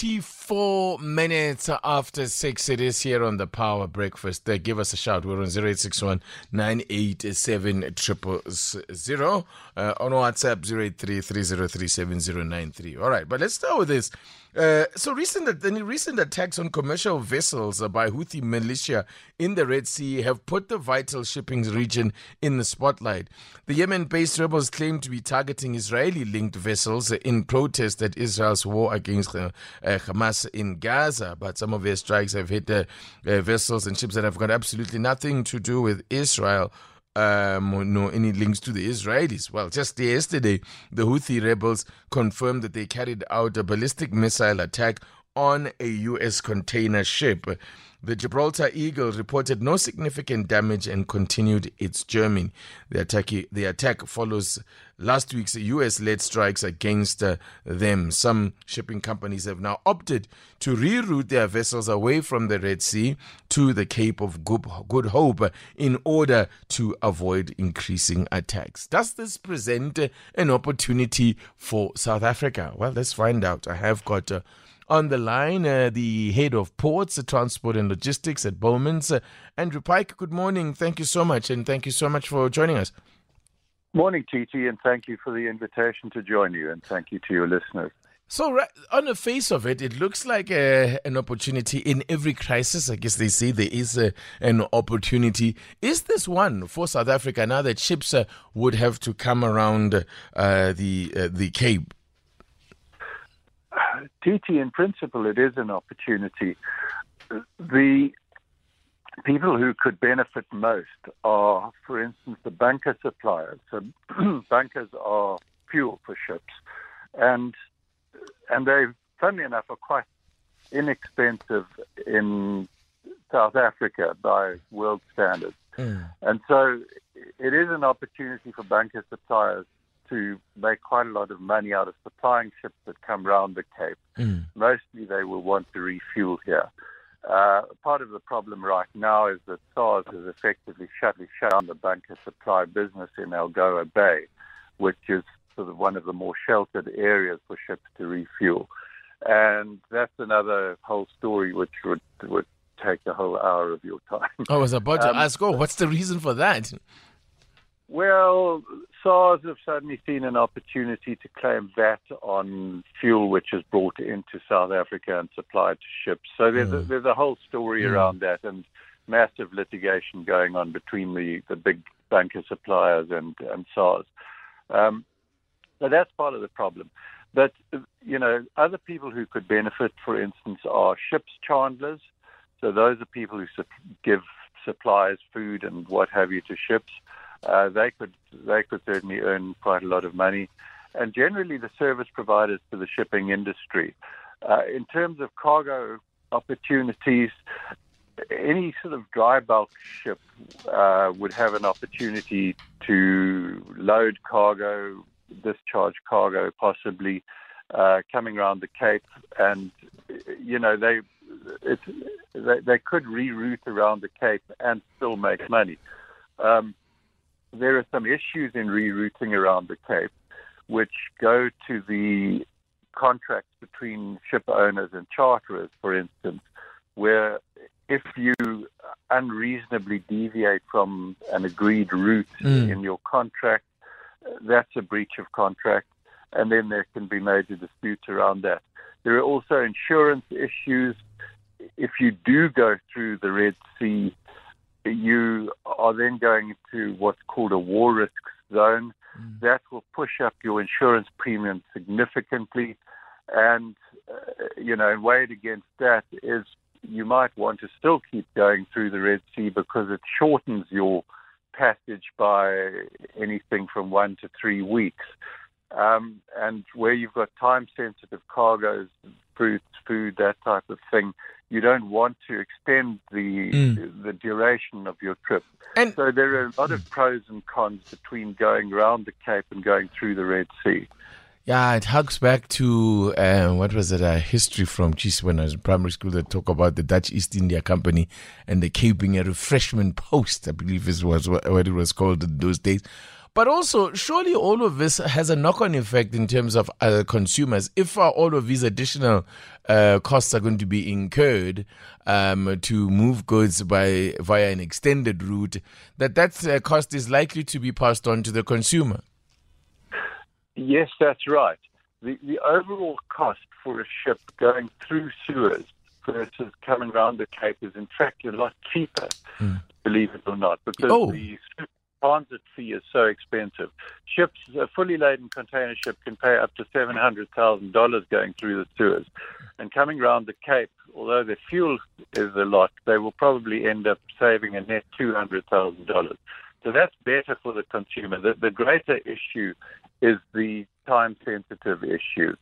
24 minutes after 6 it is here on the power breakfast. Uh, give us a shout. We're on 0861 987 000 uh, on whatsapp 0833037093 all right but let's start with this. Uh, so recent the recent attacks on commercial vessels by Houthi militia in the Red Sea have put the vital shipping region in the spotlight. The Yemen-based rebels claim to be targeting Israeli-linked vessels in protest at Israel's war against uh Hamas in Gaza, but some of their strikes have hit uh, vessels and ships that have got absolutely nothing to do with Israel um, no any links to the Israelis. Well, just yesterday, the Houthi rebels confirmed that they carried out a ballistic missile attack on a U.S. container ship. The Gibraltar Eagle reported no significant damage and continued its journey. The attack, the attack follows last week's US led strikes against uh, them. Some shipping companies have now opted to reroute their vessels away from the Red Sea to the Cape of Good Hope in order to avoid increasing attacks. Does this present an opportunity for South Africa? Well, let's find out. I have got. Uh, on the line, uh, the head of ports, uh, transport and logistics at Bowmans, uh, Andrew Pike. Good morning. Thank you so much, and thank you so much for joining us. Morning, TT, and thank you for the invitation to join you, and thank you to your listeners. So, right, on the face of it, it looks like uh, an opportunity in every crisis. I guess they say there is uh, an opportunity. Is this one for South Africa now that ships uh, would have to come around uh, the uh, the Cape? TT, in principle, it is an opportunity. The people who could benefit most are, for instance, the bunker suppliers. So bunkers are fuel for ships, and and they, funnily enough, are quite inexpensive in South Africa by world standards. Mm. And so it is an opportunity for bunker suppliers to make quite a lot of money out of supplying ships that come round the Cape. Mm. Mostly they will want to refuel here. Uh, part of the problem right now is that SARS has effectively shut, shut down the bunker supply business in Algoa Bay, which is sort of one of the more sheltered areas for ships to refuel. And that's another whole story which would, would take a whole hour of your time. I was about to um, ask, oh, what's the reason for that? Well, SARS have suddenly seen an opportunity to claim VAT on fuel which is brought into South Africa and supplied to ships. So there's, mm. a, there's a whole story mm. around that and massive litigation going on between the, the big bunker suppliers and, and SARS. Um, so that's part of the problem. But, you know, other people who could benefit, for instance, are ships chandlers. So those are people who give supplies, food, and what have you to ships uh, they could they could certainly earn quite a lot of money, and generally the service providers to the shipping industry. Uh, in terms of cargo opportunities, any sort of dry bulk ship uh, would have an opportunity to load cargo, discharge cargo, possibly uh, coming around the Cape, and you know they, they they could reroute around the Cape and still make money. Um, there are some issues in rerouting around the Cape which go to the contracts between ship owners and charterers, for instance, where if you unreasonably deviate from an agreed route mm. in your contract, that's a breach of contract, and then there can be major disputes around that. There are also insurance issues. If you do go through the Red Sea, you are then going to what's called a war risk zone. Mm. That will push up your insurance premium significantly. And, uh, you know, and weighed against that is you might want to still keep going through the Red Sea because it shortens your passage by anything from one to three weeks. Um, and where you've got time sensitive cargoes, fruits, food, that type of thing, you don't want to extend the mm. the duration of your trip. And so there are a lot of pros and cons between going around the Cape and going through the Red Sea. Yeah, it harks back to uh, what was it? A history from geez, when I was in primary school that talk about the Dutch East India Company and the Cape being a refreshment post. I believe this was what it was called in those days. But also, surely all of this has a knock on effect in terms of uh, consumers. If uh, all of these additional uh, costs are going to be incurred um, to move goods by via an extended route, that that uh, cost is likely to be passed on to the consumer. Yes, that's right. The, the overall cost for a ship going through Suez versus coming around the Cape is in fact a lot cheaper, mm. believe it or not, because oh. the transit fee is so expensive. Ships, a fully laden container ship can pay up to $700,000 going through the Suez. And coming around the Cape, although the fuel is a lot, they will probably end up saving a net $200,000. So that's better for the consumer. The, the greater issue is the time sensitive issue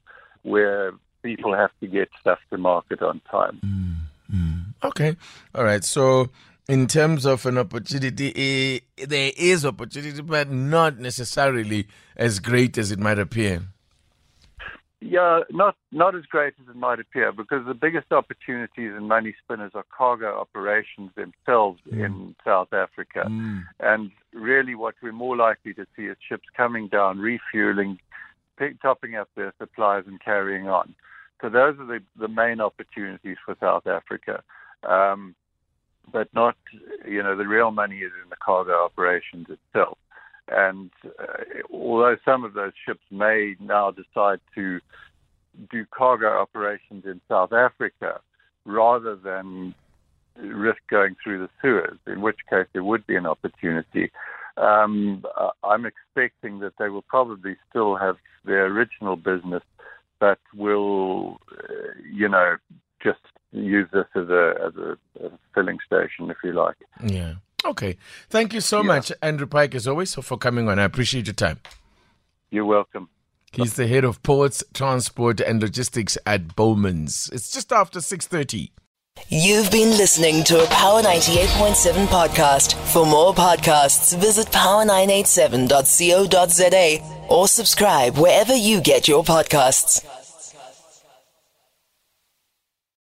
where people have to get stuff to market on time. Mm, mm. Okay. All right. So in terms of an opportunity, eh, there is opportunity, but not necessarily as great as it might appear. Yeah, not not as great as it might appear, because the biggest opportunities in money spinners are cargo operations themselves mm. in South Africa, mm. and really what we're more likely to see is ships coming down, refueling, topping up their supplies, and carrying on. So those are the the main opportunities for South Africa. Um, but not, you know, the real money is in the cargo operations itself. And uh, although some of those ships may now decide to do cargo operations in South Africa rather than risk going through the Suez, in which case there would be an opportunity. Um, I'm expecting that they will probably still have their original business, but will, uh, you know, just use this as a as a, a, filling station, if you like. Yeah. Okay. Thank you so yeah. much, Andrew Pike, as always, for coming on. I appreciate your time. You're welcome. He's the head of ports, transport, and logistics at Bowmans. It's just after six thirty. You've been listening to a Power 98.7 podcast. For more podcasts, visit power987.co.za or subscribe wherever you get your podcasts.